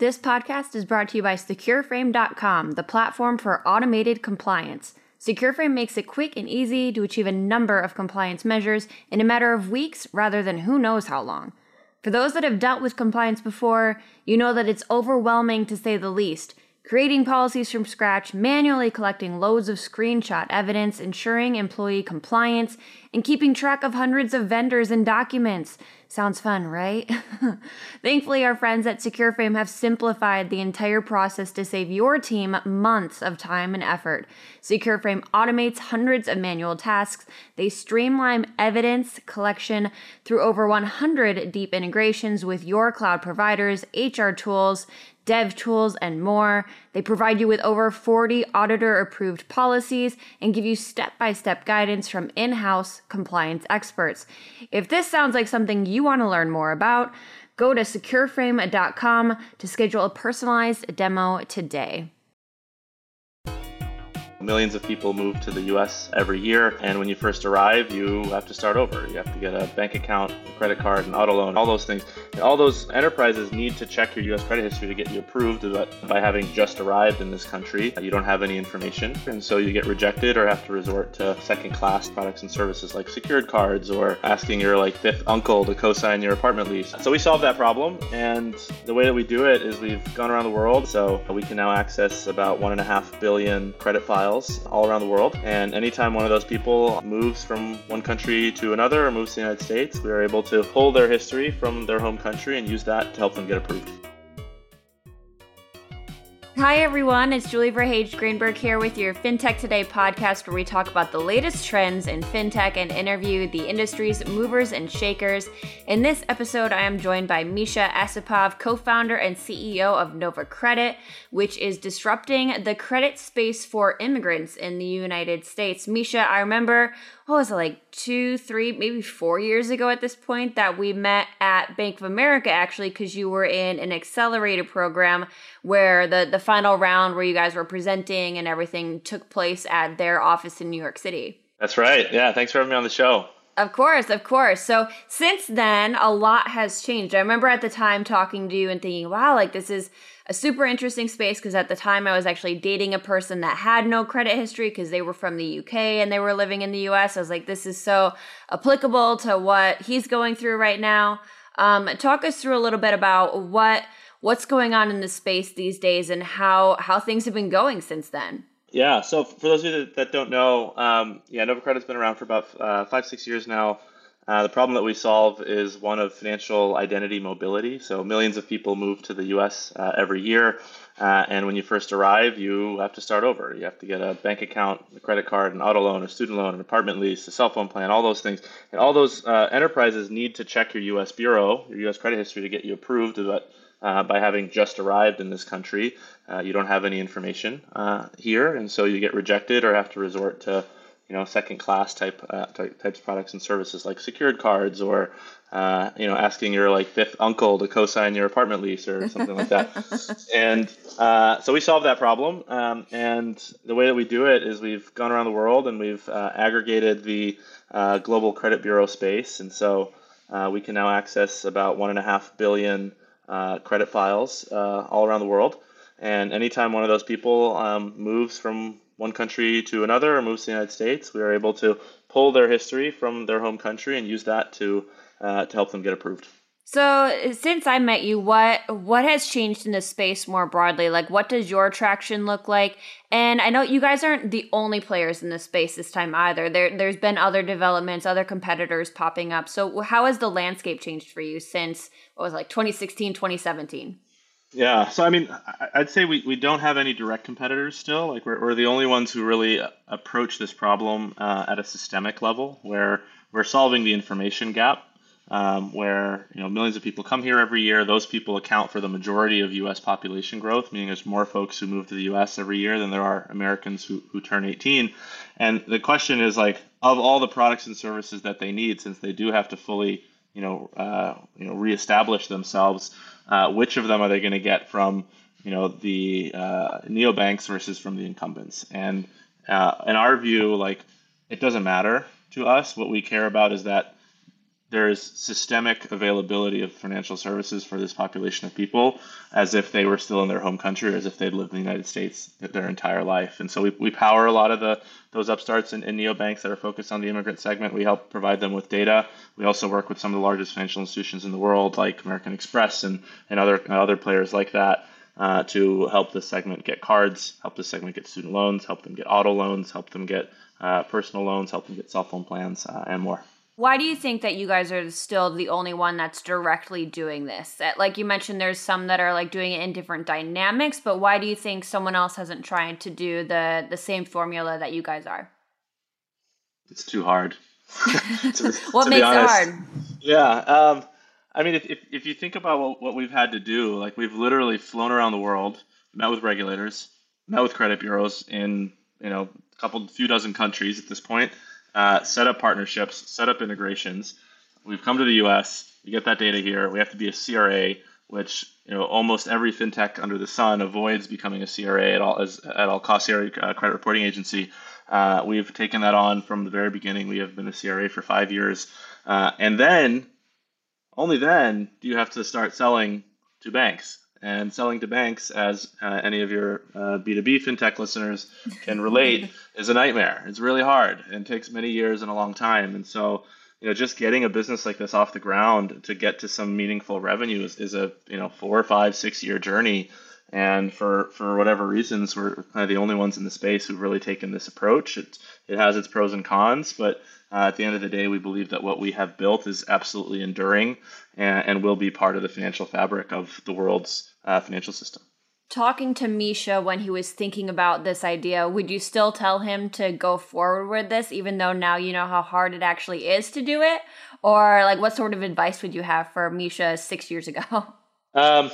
This podcast is brought to you by SecureFrame.com, the platform for automated compliance. SecureFrame makes it quick and easy to achieve a number of compliance measures in a matter of weeks rather than who knows how long. For those that have dealt with compliance before, you know that it's overwhelming to say the least. Creating policies from scratch, manually collecting loads of screenshot evidence, ensuring employee compliance, and keeping track of hundreds of vendors and documents. Sounds fun, right? Thankfully, our friends at SecureFrame have simplified the entire process to save your team months of time and effort. SecureFrame automates hundreds of manual tasks. They streamline evidence collection through over 100 deep integrations with your cloud providers, HR tools, dev tools, and more. They provide you with over 40 auditor approved policies and give you step by step guidance from in house compliance experts. If this sounds like something you want to learn more about, go to secureframe.com to schedule a personalized demo today. Millions of people move to the US every year, and when you first arrive, you have to start over. You have to get a bank account, a credit card, an auto loan, all those things. All those enterprises need to check your US credit history to get you approved, but by having just arrived in this country, you don't have any information, and so you get rejected or have to resort to second class products and services like secured cards or asking your like fifth uncle to co-sign your apartment lease. So we solved that problem, and the way that we do it is we've gone around the world, so we can now access about one and a half billion credit files all around the world. And anytime one of those people moves from one country to another or moves to the United States, we are able to pull their history from their home country and use that to help them get approved. Hi, everyone. It's Julie Verhage Greenberg here with your FinTech Today podcast, where we talk about the latest trends in FinTech and interview the industry's movers and shakers. In this episode, I am joined by Misha Esipov, co founder and CEO of Nova Credit, which is disrupting the credit space for immigrants in the United States. Misha, I remember what was it like two, three, maybe four years ago at this point that we met at Bank of America actually because you were in an accelerator program where the the final round where you guys were presenting and everything took place at their office in New York City. That's right. Yeah, thanks for having me on the show. Of course, of course. So since then, a lot has changed. I remember at the time talking to you and thinking, wow, like this is a super interesting space because at the time I was actually dating a person that had no credit history because they were from the UK and they were living in the US. I was like, this is so applicable to what he's going through right now. Um, talk us through a little bit about what what's going on in the space these days and how how things have been going since then. Yeah, so for those of you that, don't know, um, yeah, Nova Credit's been around for about uh, five six years now. Uh, the problem that we solve is one of financial identity mobility. So millions of people move to the U.S. Uh, every year, uh, and when you first arrive, you have to start over. You have to get a bank account, a credit card, an auto loan, a student loan, an apartment lease, a cell phone plan, all those things. And all those uh, enterprises need to check your U.S. bureau, your U.S. credit history to get you approved. But uh, by having just arrived in this country, uh, you don't have any information here, and so you get rejected or have to resort to you know second class type uh, types of products and services like secured cards or uh, you know asking your like fifth uncle to co-sign your apartment lease or something like that. And uh, so we solved that problem um, and the way that we do it is we've gone around the world and we've uh, aggregated the uh, global credit bureau space. And so uh, we can now access about one and a half billion credit files all around the world. And anytime one of those people um, moves from one country to another or moves to the United States, we are able to pull their history from their home country and use that to uh, to help them get approved. So, since I met you, what what has changed in the space more broadly? Like, what does your traction look like? And I know you guys aren't the only players in this space this time either. There, there's been other developments, other competitors popping up. So, how has the landscape changed for you since what was like 2016, 2017? Yeah, so I mean, I'd say we, we don't have any direct competitors still. Like we're, we're the only ones who really approach this problem uh, at a systemic level, where we're solving the information gap, um, where you know millions of people come here every year. Those people account for the majority of U.S. population growth, meaning there's more folks who move to the U.S. every year than there are Americans who, who turn 18. And the question is like, of all the products and services that they need, since they do have to fully you know uh, you know reestablish themselves uh, which of them are they going to get from you know the uh, neobanks versus from the incumbents? And uh, in our view like it doesn't matter to us. What we care about is that there is systemic availability of financial services for this population of people as if they were still in their home country as if they'd lived in the United States their entire life. And so we, we power a lot of the those upstarts and, and neobanks that are focused on the immigrant segment. We help provide them with data. We also work with some of the largest financial institutions in the world, like American Express and, and other other players like that. Uh, to help this segment get cards, help this segment get student loans, help them get auto loans, help them get uh, personal loans, help them get cell phone plans, uh, and more. Why do you think that you guys are still the only one that's directly doing this? Like you mentioned, there's some that are like doing it in different dynamics, but why do you think someone else hasn't tried to do the the same formula that you guys are? It's too hard. to, what to makes it hard? Yeah. Um, I mean, if, if, if you think about what, what we've had to do, like we've literally flown around the world, met with regulators, met with credit bureaus in you know a couple few dozen countries at this point uh, set up partnerships, set up integrations. We've come to the U.S. We get that data here. We have to be a CRA, which you know almost every fintech under the sun avoids becoming a CRA at all as at all cost CRA uh, credit reporting agency. Uh, we've taken that on from the very beginning. We have been a CRA for five years, uh, and then only then do you have to start selling to banks. And selling to banks, as uh, any of your uh, B2B fintech listeners can relate, is a nightmare. It's really hard and takes many years and a long time. And so, you know, just getting a business like this off the ground to get to some meaningful revenue is, is a, you know, four or five, six year journey. And for, for whatever reasons, we're kind of the only ones in the space who've really taken this approach. It, it has its pros and cons, but uh, at the end of the day, we believe that what we have built is absolutely enduring and, and will be part of the financial fabric of the world's uh, financial system. Talking to Misha when he was thinking about this idea, would you still tell him to go forward with this, even though now you know how hard it actually is to do it? Or, like, what sort of advice would you have for Misha six years ago? Um,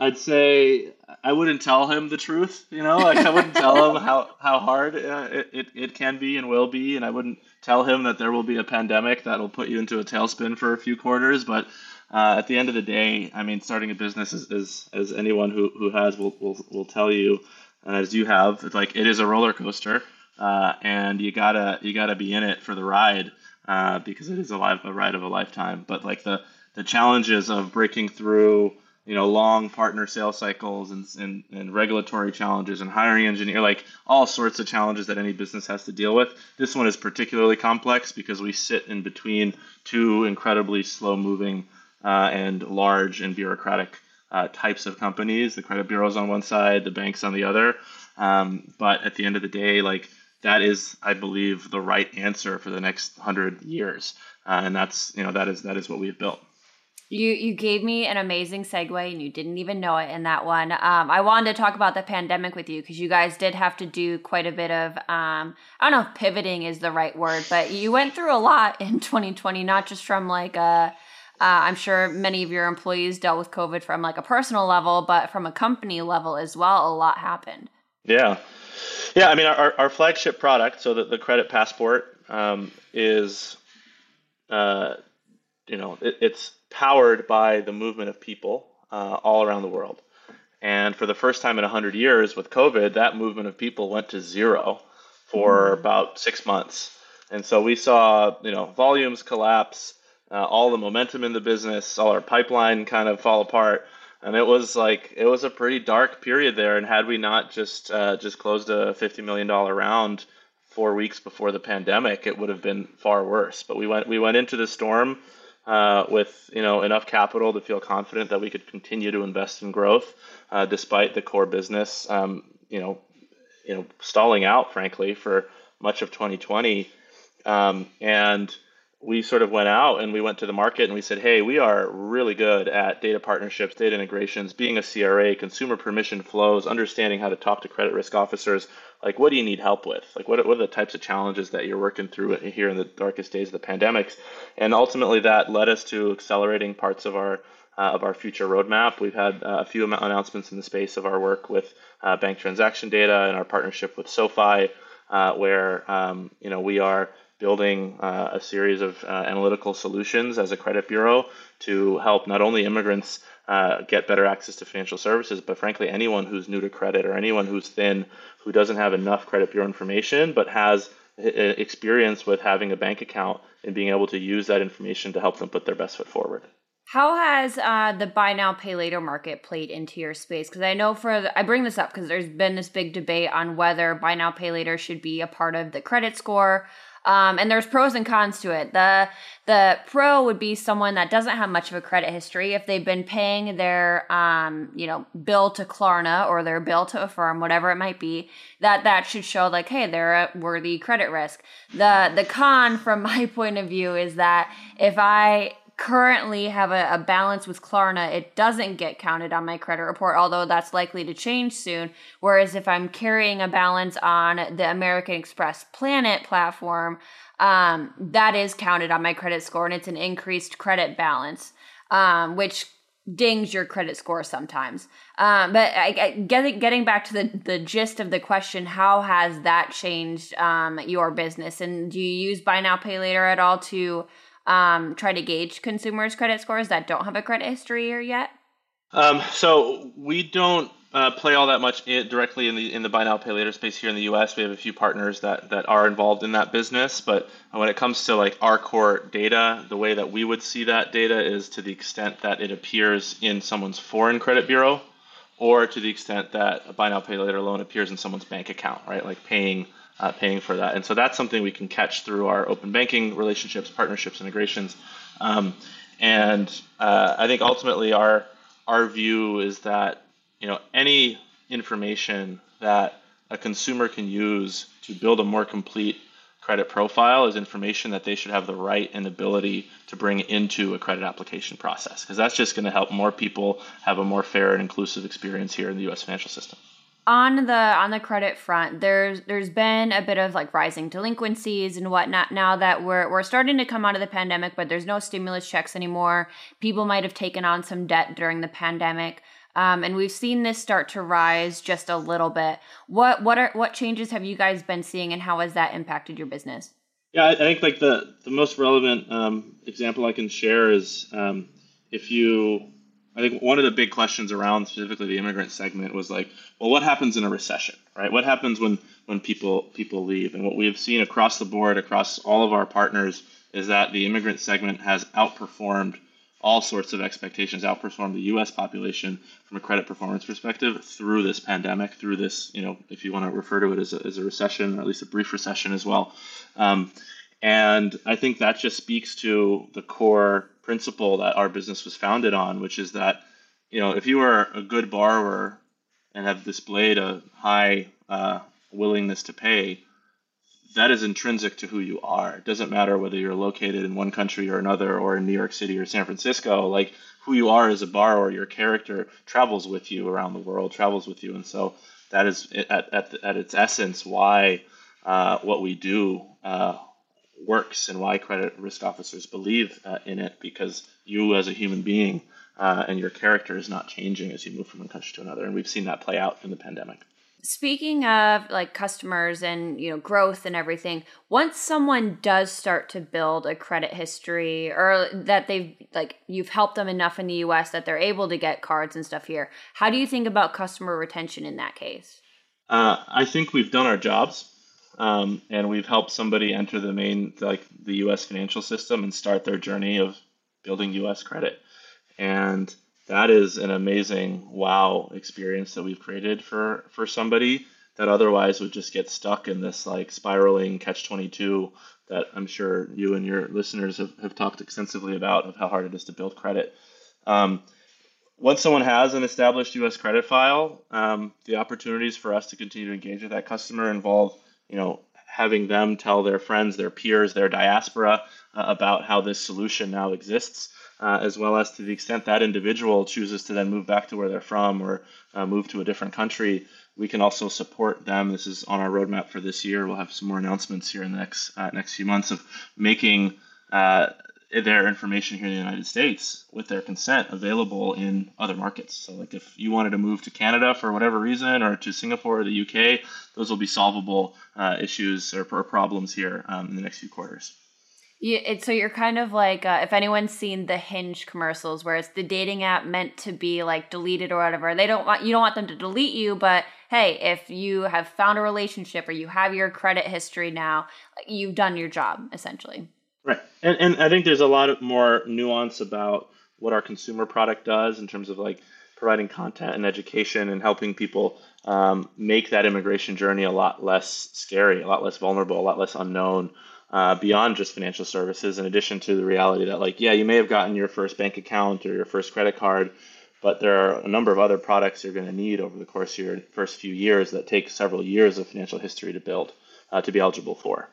I'd say I wouldn't tell him the truth, you know, like I wouldn't tell him how, how hard uh, it, it, it can be and will be. And I wouldn't tell him that there will be a pandemic that'll put you into a tailspin for a few quarters. But uh, at the end of the day, I mean, starting a business is, is as anyone who, who has will, will, will tell you, and as you have, it's like it is a roller coaster. Uh, and you gotta you gotta be in it for the ride uh, because it is a, life, a ride of a lifetime. But like the the challenges of breaking through you know long partner sales cycles and, and, and regulatory challenges and hiring engineer like all sorts of challenges that any business has to deal with. This one is particularly complex because we sit in between two incredibly slow moving uh, and large and bureaucratic uh, types of companies the credit bureaus on one side the banks on the other. Um, but at the end of the day like that is i believe the right answer for the next 100 years. Uh, and that's you know that is that is what we've built you you gave me an amazing segue and you didn't even know it in that one. Um, I wanted to talk about the pandemic with you because you guys did have to do quite a bit of um, I don't know if pivoting is the right word, but you went through a lot in 2020, not just from like a uh, I'm sure many of your employees dealt with COVID from like a personal level, but from a company level as well, a lot happened. Yeah, yeah. I mean, our, our flagship product, so that the credit passport um, is, uh, you know, it, it's powered by the movement of people uh, all around the world. And for the first time in 100 years with COVID, that movement of people went to zero for mm-hmm. about six months. And so we saw, you know, volumes collapse, uh, all the momentum in the business, all our pipeline kind of fall apart. And it was like it was a pretty dark period there. And had we not just uh, just closed a fifty million dollar round four weeks before the pandemic, it would have been far worse. But we went we went into the storm uh, with you know enough capital to feel confident that we could continue to invest in growth uh, despite the core business um, you know you know stalling out frankly for much of 2020 um, and we sort of went out and we went to the market and we said, hey, we are really good at data partnerships, data integrations, being a CRA, consumer permission flows, understanding how to talk to credit risk officers. Like, what do you need help with? Like, what, what are the types of challenges that you're working through here in the darkest days of the pandemics? And ultimately, that led us to accelerating parts of our uh, of our future roadmap. We've had uh, a few announcements in the space of our work with uh, bank transaction data and our partnership with SoFi, uh, where um, you know we are building uh, a series of uh, analytical solutions as a credit bureau to help not only immigrants uh, get better access to financial services, but frankly, anyone who's new to credit or anyone who's thin, who doesn't have enough credit bureau information, but has experience with having a bank account and being able to use that information to help them put their best foot forward. How has uh, the buy now pay later market played into your space? Because I know for the, I bring this up because there's been this big debate on whether buy now pay later should be a part of the credit score. Um, and there's pros and cons to it. The the pro would be someone that doesn't have much of a credit history. If they've been paying their um, you know bill to Klarna or their bill to Affirm, whatever it might be, that that should show like, hey, they're a worthy credit risk. The the con from my point of view is that if I currently have a, a, balance with Klarna, it doesn't get counted on my credit report, although that's likely to change soon. Whereas if I'm carrying a balance on the American Express Plan It platform, um, that is counted on my credit score and it's an increased credit balance, um, which dings your credit score sometimes. Um, but I, I, getting getting back to the the gist of the question, how has that changed um, your business? And do you use buy now pay later at all to um, try to gauge consumers' credit scores that don't have a credit history here yet? Um, so we don't uh, play all that much in, directly in the in the buy now pay later space here in the U.S. We have a few partners that that are involved in that business, but when it comes to like our core data, the way that we would see that data is to the extent that it appears in someone's foreign credit bureau, or to the extent that a buy now pay later loan appears in someone's bank account, right? Like paying uh, paying for that. And so that's something we can catch through our open banking relationships, partnerships, integrations. Um, and uh, I think ultimately our our view is that you know any information that a consumer can use to build a more complete credit profile is information that they should have the right and ability to bring into a credit application process because that's just going to help more people have a more fair and inclusive experience here in the US financial system on the on the credit front, there's there's been a bit of like rising delinquencies and whatnot now that we're we're starting to come out of the pandemic, but there's no stimulus checks anymore. People might have taken on some debt during the pandemic. Um, and we've seen this start to rise just a little bit. What what are what changes have you guys been seeing, and how has that impacted your business? Yeah, I, think like the the most relevant um, example I can share is um, if you I think one of the big questions around specifically the immigrant segment was like, well, what happens in a recession, right? What happens when when people people leave? And what we have seen across the board, across all of our partners, is that the immigrant segment has outperformed all sorts of expectations, outperformed the U.S. population from a credit performance perspective through this pandemic, through this, you know, if you want to refer to it as a, as a recession, or at least a brief recession as well. Um, and I think that just speaks to the core principle that our business was founded on, which is that you know if you are a good borrower and have displayed a high uh, willingness to pay, that is intrinsic to who you are. It doesn't matter whether you're located in one country or another, or in New York City or San Francisco. Like who you are as a borrower, your character travels with you around the world, travels with you, and so that is at at, at its essence why uh, what we do. Uh, works and why credit risk officers believe uh, in it because you as a human being uh, and your character is not changing as you move from one country to another. And we've seen that play out in the pandemic. Speaking of like customers and you know growth and everything once someone does start to build a credit history or that they've like you've helped them enough in the us that they're able to get cards and stuff here how do you think about customer retention in that case? Uh, i think we've done our jobs um, and we've helped somebody enter the main like the U.S. financial system and start their journey of building U.S. credit, and that is an amazing wow experience that we've created for for somebody that otherwise would just get stuck in this like spiraling catch 22 that I'm sure you and your listeners have, have talked extensively about of how hard it is to build credit. Um, once someone has an established U.S. credit file, um, the opportunities for us to continue to engage with that customer involve you know, having them tell their friends, their peers, their diaspora uh, about how this solution now exists, uh, as well as to the extent that individual chooses to then move back to where they're from or uh, move to a different country. We can also support them. This is on our roadmap for this year. We'll have some more announcements here in the next uh, next few months of making uh, their information here in the United States with their consent available in other markets. So, like if you wanted to move to Canada for whatever reason, or to Singapore or the UK, those will be solvable uh, issues or, or, problems here um, in the next few quarters. Yeah, it, so you're kind of like uh, if anyone's seen the Hinge commercials, where it's the dating app meant to be like deleted or whatever. They don't want you don't want them to delete you, but hey, if you have found a relationship or you have your credit history now, you've done your job essentially. Right, and and I think there's a lot of more nuance about what our consumer product does in terms of like providing content and education and helping people um, make that immigration journey a lot less scary, a lot less vulnerable, a lot less unknown. Uh, beyond just financial services, in addition to the reality that, like, yeah, you may have gotten your first bank account or your first credit card, but there are a number of other products you're going to need over the course of your first few years that take several years of financial history to build uh, to be eligible for.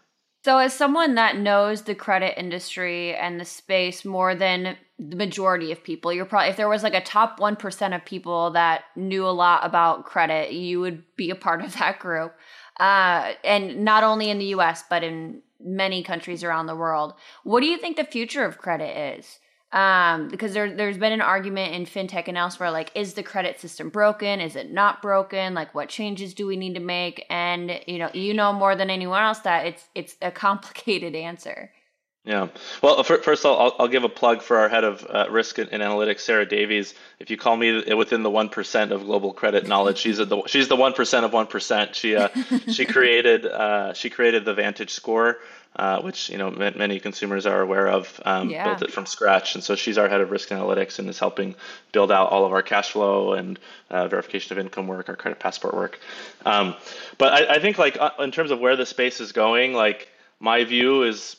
So, as someone that knows the credit industry and the space more than the majority of people, you're probably, if there was like a top 1% of people that knew a lot about credit, you would be a part of that group. Uh, and not only in the US, but in many countries around the world. What do you think the future of credit is? Um, because there there's been an argument in fintech and elsewhere like is the credit system broken is it not broken like what changes do we need to make and you know you know more than anyone else that it's it's a complicated answer yeah. Well, first of all, I'll, I'll give a plug for our head of uh, risk and analytics, Sarah Davies. If you call me within the one percent of global credit knowledge, she's the she's the one percent of one percent. She uh, she created uh, she created the Vantage Score, uh, which you know many consumers are aware of. Um, yeah. Built it from scratch, and so she's our head of risk analytics and is helping build out all of our cash flow and uh, verification of income work, our credit passport work. Um, but I, I think like uh, in terms of where the space is going, like my view is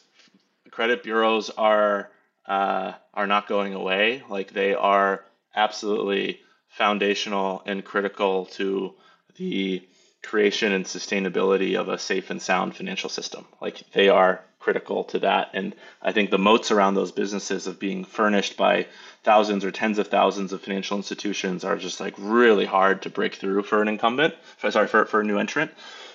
credit bureaus are uh, are not going away. Like they are absolutely foundational and critical to the creation and sustainability of a safe and sound financial system. Like they are critical to that. And I think the moats around those businesses of being furnished by thousands or tens of thousands of financial institutions are just like really hard to break through for an incumbent. Sorry, for, for a new entrant.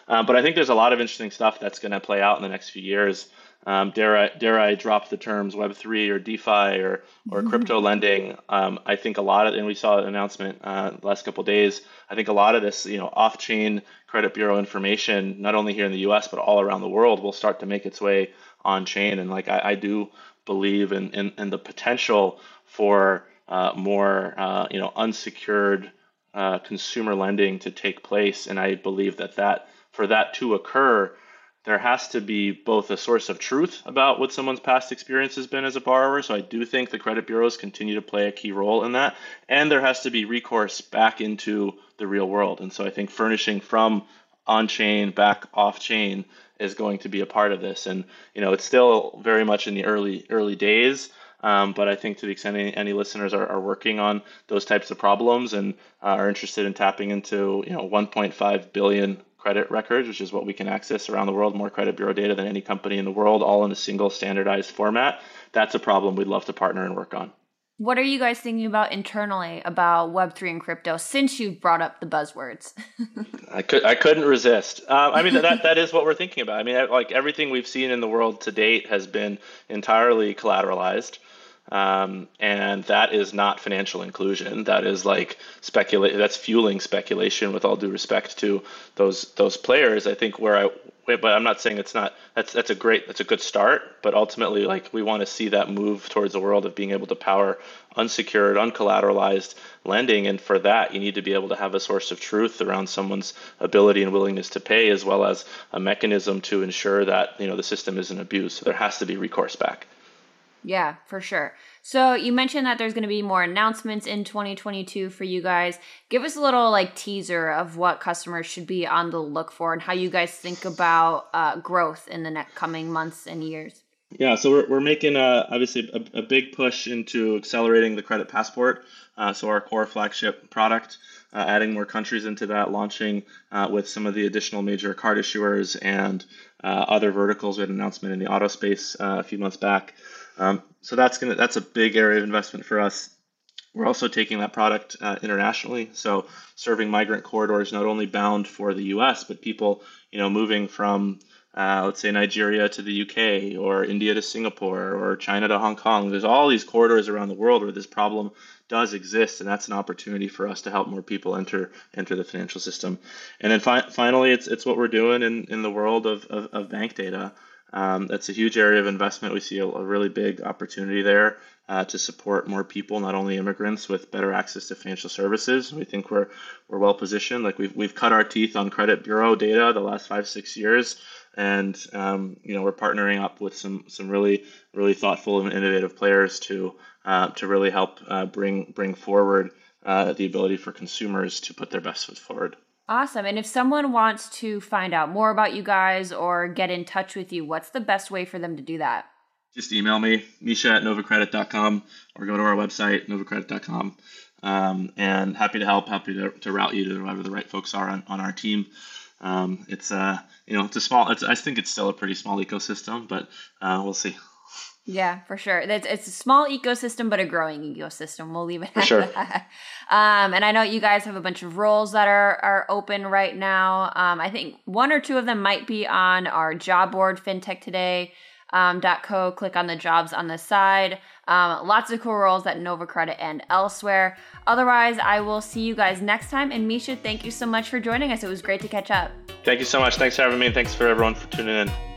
Uh, but I think there's a lot of interesting stuff that's going to play out in the next few years. Um, dare I dare I drop the terms Web three or DeFi or or mm-hmm. crypto lending? Um, I think a lot of and we saw an announcement uh, last couple days. I think a lot of this you know off chain credit bureau information, not only here in the U.S. but all around the world, will start to make its way on chain. And like I, I do believe in, in, in the potential for uh, more uh, you know unsecured uh, consumer lending to take place, and I believe that that for that to occur there has to be both a source of truth about what someone's past experience has been as a borrower. So I do think the credit bureaus continue to play a key role in that. And there has to be recourse back into the real world. And so I think furnishing from on chain back off chain is going to be a part of this. And, you know, it's still very much in the early, early days. Um, but I think to the extent any, any listeners are, are, working on those types of problems and uh, are interested in tapping into, you know, 1.5 billion credit records, which is what we can access around the world, more credit bureau data than any company in the world, all in a single standardized format. That's a problem we'd love to partner and work on. What are you guys thinking about internally about Web3 and crypto since you brought up the buzzwords? I, could, I couldn't resist. Uh, I mean, that, that is what we're thinking about. I mean, like everything we've seen in the world to date has been entirely collateralized. Um, and that is not financial inclusion. That is like speculate. That's fueling speculation. With all due respect to those those players, I think where I, but I'm not saying it's not. That's that's a great. That's a good start. But ultimately, like we want to see that move towards a world of being able to power unsecured, uncollateralized lending. And for that, you need to be able to have a source of truth around someone's ability and willingness to pay, as well as a mechanism to ensure that you know the system isn't abused. So there has to be recourse back. Yeah, for sure. So you mentioned that there's going to be more announcements in 2022 for you guys. Give us a little like teaser of what customers should be on the look for and how you guys think about uh, growth in the next coming months and years. Yeah, so we're, we're making a, obviously a, a big push into accelerating the credit passport. Uh, so our core flagship product, uh, adding more countries into that, launching uh, with some of the additional major card issuers and uh, other verticals. We had an announcement in the auto space uh, a few months back. Um, so that's gonna that's a big area of investment for us. We're also taking that product uh, internationally, so serving migrant corridors not only bound for the U.S. but people you know moving from uh, let's say Nigeria to the UK or India to Singapore or China to Hong Kong. There's all these corridors around the world where this problem does exist, and that's an opportunity for us to help more people enter enter the financial system. And then fi- finally, it's it's what we're doing in, in the world of, of, of bank data. Um, that's a huge area of investment. We see a, a really big opportunity there uh, to support more people, not only immigrants, with better access to financial services. We think we're we're well positioned. Like we've we've cut our teeth on credit bureau data the last five six years, and um, you know we're partnering up with some some really really thoughtful and innovative players to uh, to really help uh, bring bring forward uh, the ability for consumers to put their best foot forward. Awesome. And if someone wants to find out more about you guys or get in touch with you, what's the best way for them to do that? Just email me, Misha at novacredit.com, or go to our website, novacredit.com. Um, and happy to help, happy to, to route you to whoever the right folks are on, on our team. Um, it's uh, you know, it's a small. It's, I think it's still a pretty small ecosystem, but uh, we'll see. Yeah, for sure. It's, it's a small ecosystem, but a growing ecosystem. We'll leave it for at sure. that. Um, and I know you guys have a bunch of roles that are, are open right now. Um, I think one or two of them might be on our job board, FinTech Today. Um, .co. Click on the jobs on the side. Um, lots of cool roles at Nova Credit and elsewhere. Otherwise, I will see you guys next time. And Misha, thank you so much for joining us. It was great to catch up. Thank you so much. Thanks for having me, and thanks for everyone for tuning in.